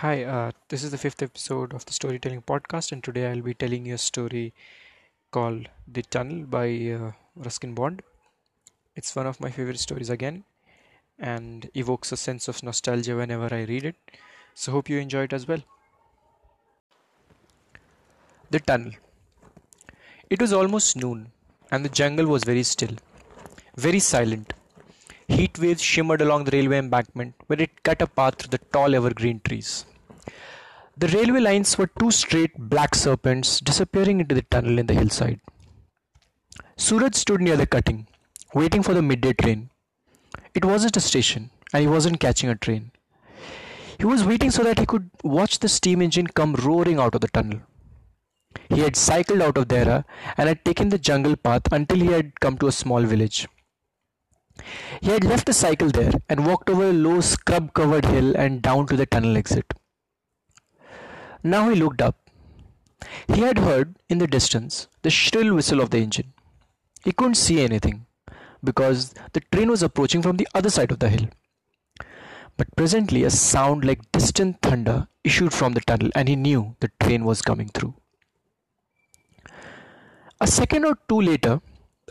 Hi, uh, this is the fifth episode of the Storytelling Podcast, and today I'll be telling you a story called The Tunnel by uh, Ruskin Bond. It's one of my favorite stories again and evokes a sense of nostalgia whenever I read it. So, hope you enjoy it as well. The Tunnel. It was almost noon, and the jungle was very still, very silent. Heat waves shimmered along the railway embankment where it cut a path through the tall evergreen trees. The railway lines were two straight black serpents disappearing into the tunnel in the hillside. Suraj stood near the cutting, waiting for the midday train. It wasn't a station, and he wasn't catching a train. He was waiting so that he could watch the steam engine come roaring out of the tunnel. He had cycled out of Dehra and had taken the jungle path until he had come to a small village. He had left the cycle there and walked over a low scrub covered hill and down to the tunnel exit. Now he looked up. He had heard, in the distance, the shrill whistle of the engine. He couldn't see anything because the train was approaching from the other side of the hill. But presently a sound like distant thunder issued from the tunnel and he knew the train was coming through. A second or two later,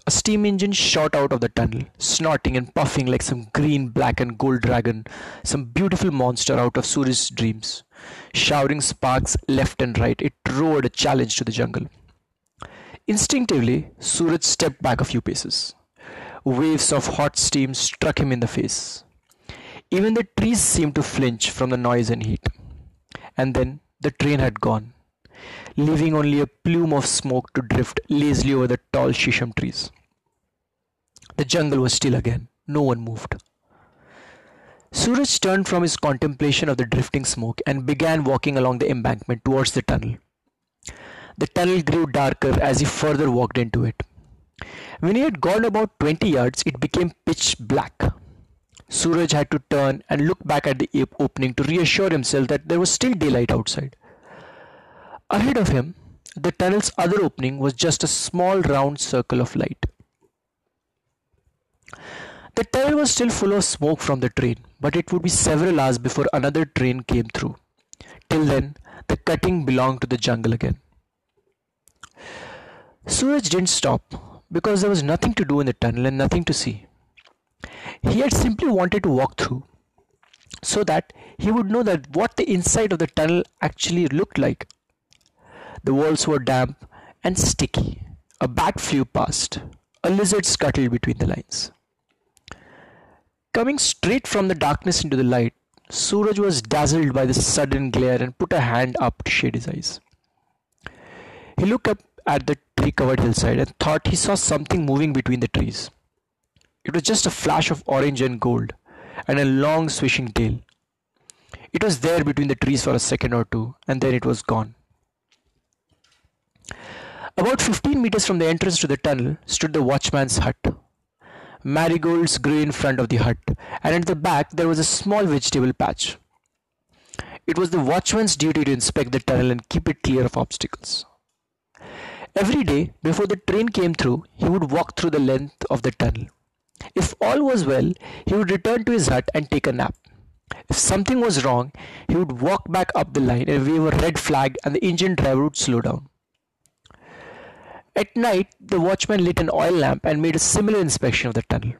a steam engine shot out of the tunnel, snorting and puffing like some green, black, and gold dragon, some beautiful monster out of Suraj's dreams. Showering sparks left and right, it roared a challenge to the jungle. Instinctively, Suraj stepped back a few paces. Waves of hot steam struck him in the face. Even the trees seemed to flinch from the noise and heat. And then the train had gone, leaving only a plume of smoke to drift lazily over the tall shisham trees. The jungle was still again. No one moved. Suraj turned from his contemplation of the drifting smoke and began walking along the embankment towards the tunnel. The tunnel grew darker as he further walked into it. When he had gone about 20 yards, it became pitch black. Suraj had to turn and look back at the opening to reassure himself that there was still daylight outside. Ahead of him, the tunnel's other opening was just a small round circle of light. The tunnel was still full of smoke from the train, but it would be several hours before another train came through. Till then, the cutting belonged to the jungle again. Suraj didn't stop because there was nothing to do in the tunnel and nothing to see. He had simply wanted to walk through so that he would know that what the inside of the tunnel actually looked like. The walls were damp and sticky. A bat flew past. A lizard scuttled between the lines. Coming straight from the darkness into the light, Suraj was dazzled by the sudden glare and put a hand up to shade his eyes. He looked up at the tree covered hillside and thought he saw something moving between the trees. It was just a flash of orange and gold and a long swishing tail. It was there between the trees for a second or two and then it was gone. About 15 meters from the entrance to the tunnel stood the watchman's hut. Marigolds grew in front of the hut, and at the back there was a small vegetable patch. It was the watchman's duty to inspect the tunnel and keep it clear of obstacles. Every day, before the train came through, he would walk through the length of the tunnel. If all was well, he would return to his hut and take a nap. If something was wrong, he would walk back up the line and wave a red flag, and the engine driver would slow down. At night, the watchman lit an oil lamp and made a similar inspection of the tunnel.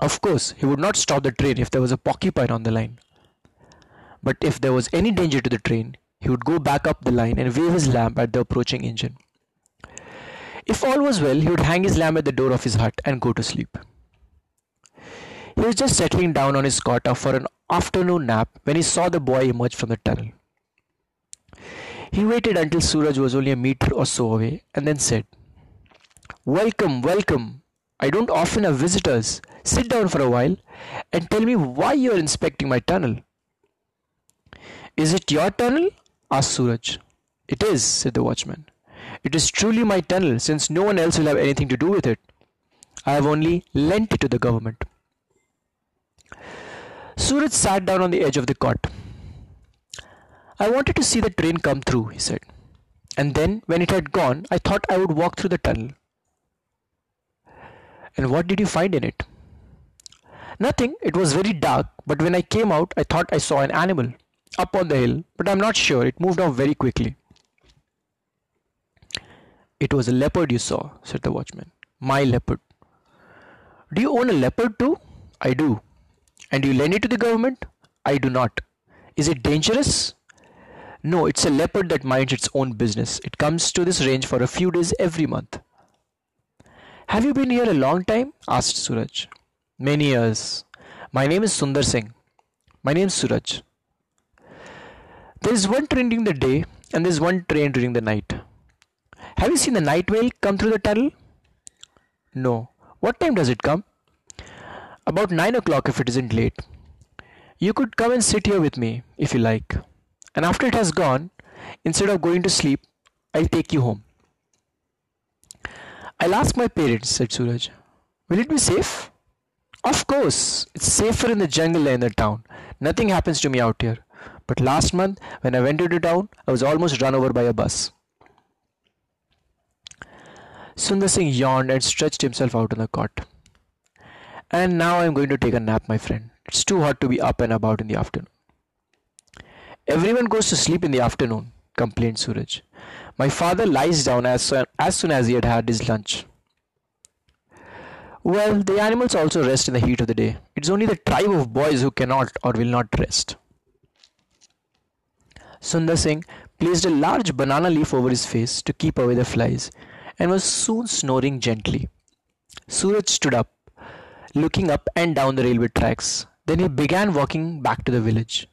Of course, he would not stop the train if there was a porcupine on the line. But if there was any danger to the train, he would go back up the line and wave his lamp at the approaching engine. If all was well, he would hang his lamp at the door of his hut and go to sleep. He was just settling down on his cot for an afternoon nap when he saw the boy emerge from the tunnel. He waited until Suraj was only a meter or so away and then said, Welcome, welcome. I don't often have visitors. Sit down for a while and tell me why you are inspecting my tunnel. Is it your tunnel? asked Suraj. It is, said the watchman. It is truly my tunnel since no one else will have anything to do with it. I have only lent it to the government. Suraj sat down on the edge of the cot. I wanted to see the train come through, he said. And then, when it had gone, I thought I would walk through the tunnel. And what did you find in it? Nothing, it was very dark, but when I came out, I thought I saw an animal. up on the hill, but I'm not sure. It moved off very quickly. It was a leopard you saw, said the watchman. My leopard. Do you own a leopard too? I do. And do you lend it to the government? I do not. Is it dangerous? No, it's a leopard that minds its own business. It comes to this range for a few days every month. Have you been here a long time? asked Suraj. Many years. My name is Sundar Singh. My name is Suraj. There is one train during the day and there is one train during the night. Have you seen the night mail come through the tunnel? No. What time does it come? About 9 o'clock if it isn't late. You could come and sit here with me if you like. And after it has gone, instead of going to sleep, I'll take you home. I'll ask my parents, said Suraj. Will it be safe? Of course, it's safer in the jungle than in the town. Nothing happens to me out here. But last month, when I went into town, I was almost run over by a bus. Sundar Singh yawned and stretched himself out on the cot. And now I'm going to take a nap, my friend. It's too hot to be up and about in the afternoon. Everyone goes to sleep in the afternoon, complained Suraj. My father lies down as soon, as soon as he had had his lunch. Well, the animals also rest in the heat of the day. It's only the tribe of boys who cannot or will not rest. Sundar Singh placed a large banana leaf over his face to keep away the flies and was soon snoring gently. Suraj stood up, looking up and down the railway tracks. Then he began walking back to the village.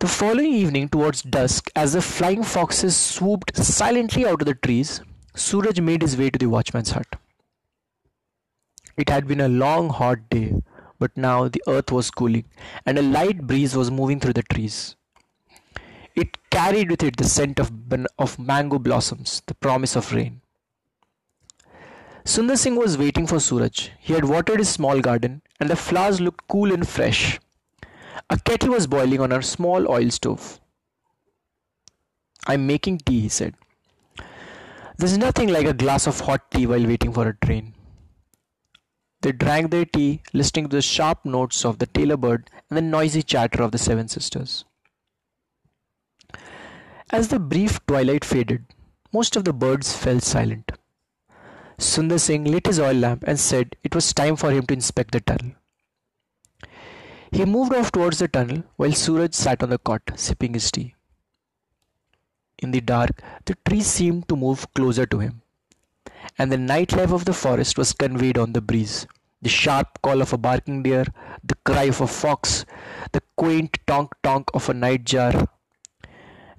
The following evening, towards dusk, as the flying foxes swooped silently out of the trees, Suraj made his way to the watchman's hut. It had been a long, hot day, but now the earth was cooling and a light breeze was moving through the trees. It carried with it the scent of, of mango blossoms, the promise of rain. Sundar Singh was waiting for Suraj. He had watered his small garden and the flowers looked cool and fresh. A kettle was boiling on a small oil stove. I'm making tea, he said. There's nothing like a glass of hot tea while waiting for a train. They drank their tea, listening to the sharp notes of the tailor bird and the noisy chatter of the seven sisters. As the brief twilight faded, most of the birds fell silent. Sundar Singh lit his oil lamp and said it was time for him to inspect the tunnel. He moved off towards the tunnel while Suraj sat on the cot, sipping his tea. In the dark, the trees seemed to move closer to him, and the night life of the forest was conveyed on the breeze. The sharp call of a barking deer, the cry of a fox, the quaint tonk tonk of a nightjar,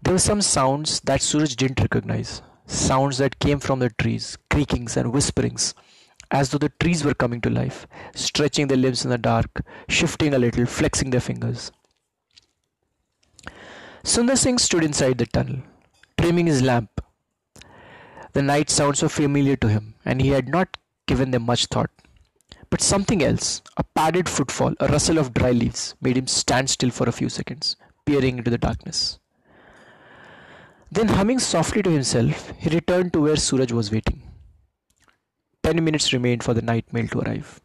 there were some sounds that Suraj didn't recognize. Sounds that came from the trees, creakings and whisperings, as though the trees were coming to life, stretching their limbs in the dark, shifting a little, flexing their fingers. Sundar Singh stood inside the tunnel, trimming his lamp. The night sounds were familiar to him, and he had not given them much thought. But something else, a padded footfall, a rustle of dry leaves, made him stand still for a few seconds, peering into the darkness. Then humming softly to himself, he returned to where Suraj was waiting. Ten minutes remained for the night mail to arrive.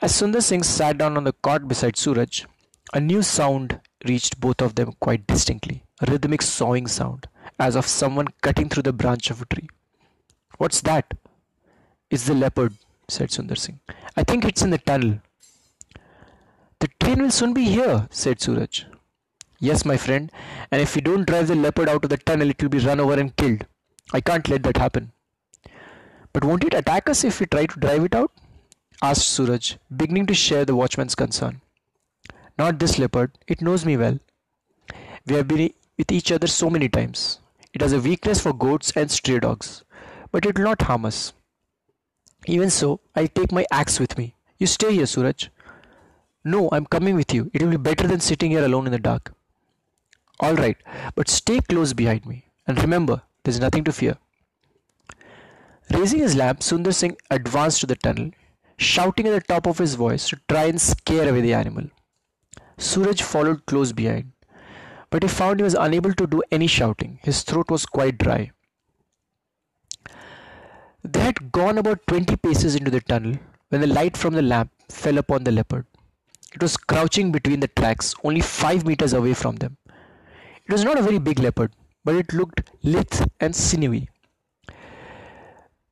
As Sundar Singh sat down on the cot beside Suraj, a new sound reached both of them quite distinctly, a rhythmic sawing sound, as of someone cutting through the branch of a tree. What's that? It's the leopard, said Sundar Singh. I think it's in the tunnel. The train will soon be here, said Suraj. Yes, my friend, and if we don't drive the leopard out of the tunnel, it will be run over and killed. I can't let that happen. But won't it attack us if we try to drive it out? asked Suraj, beginning to share the watchman's concern. Not this leopard, it knows me well. We have been with each other so many times. It has a weakness for goats and stray dogs, but it will not harm us. Even so, I'll take my axe with me. You stay here, Suraj. No, I'm coming with you. It will be better than sitting here alone in the dark. All right, but stay close behind me. And remember, there's nothing to fear. Raising his lamp, Sundar Singh advanced to the tunnel, shouting at the top of his voice to try and scare away the animal. Suraj followed close behind, but he found he was unable to do any shouting. His throat was quite dry. They had gone about twenty paces into the tunnel when the light from the lamp fell upon the leopard. It was crouching between the tracks, only five meters away from them. It was not a very big leopard, but it looked lithe and sinewy.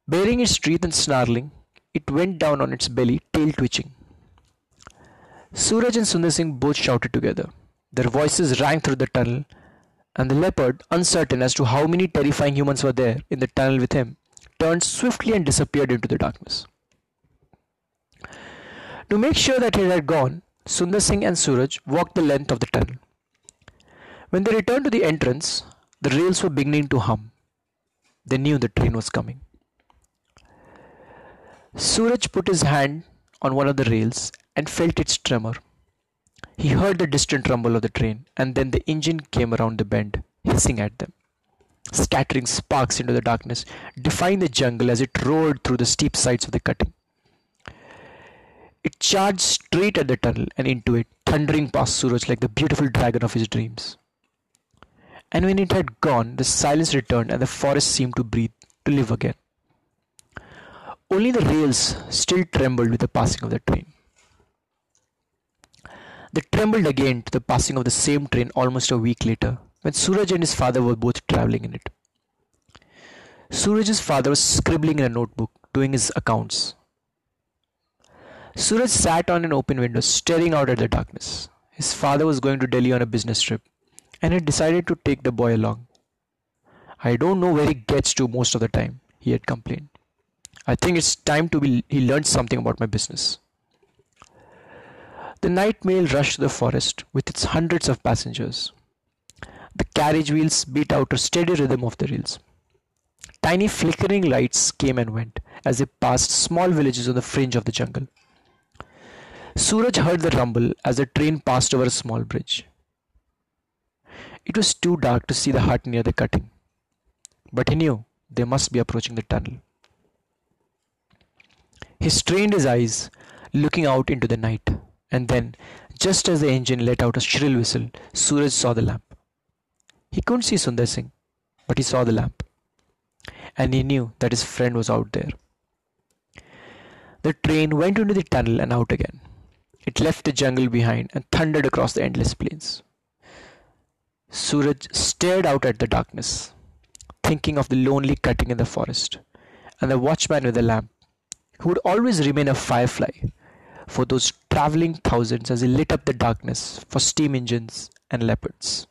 Baring its teeth and snarling, it went down on its belly, tail twitching. Suraj and Sundar Singh both shouted together. Their voices rang through the tunnel, and the leopard, uncertain as to how many terrifying humans were there in the tunnel with him, turned swiftly and disappeared into the darkness. To make sure that it had gone, Sundar Singh and Suraj walked the length of the tunnel. When they returned to the entrance, the rails were beginning to hum. They knew the train was coming. Suraj put his hand on one of the rails and felt its tremor. He heard the distant rumble of the train, and then the engine came around the bend, hissing at them, scattering sparks into the darkness, defying the jungle as it roared through the steep sides of the cutting. It charged straight at the tunnel and into it, thundering past Suraj like the beautiful dragon of his dreams. And when it had gone, the silence returned and the forest seemed to breathe, to live again. Only the rails still trembled with the passing of the train. They trembled again to the passing of the same train almost a week later, when Suraj and his father were both traveling in it. Suraj's father was scribbling in a notebook, doing his accounts. Suraj sat on an open window, staring out at the darkness. His father was going to Delhi on a business trip, and had decided to take the boy along. I don't know where he gets to most of the time, he had complained. I think it's time to be he learned something about my business. The night mail rushed to the forest with its hundreds of passengers. The carriage wheels beat out a steady rhythm of the rails. Tiny flickering lights came and went as they passed small villages on the fringe of the jungle. Suraj heard the rumble as the train passed over a small bridge. It was too dark to see the hut near the cutting, but he knew they must be approaching the tunnel. He strained his eyes, looking out into the night. And then, just as the engine let out a shrill whistle, Suraj saw the lamp. He couldn't see Sundar Singh, but he saw the lamp. And he knew that his friend was out there. The train went into the tunnel and out again. It left the jungle behind and thundered across the endless plains. Suraj stared out at the darkness, thinking of the lonely cutting in the forest, and the watchman with the lamp, who would always remain a firefly for those traveling thousands as he lit up the darkness for steam engines and leopards.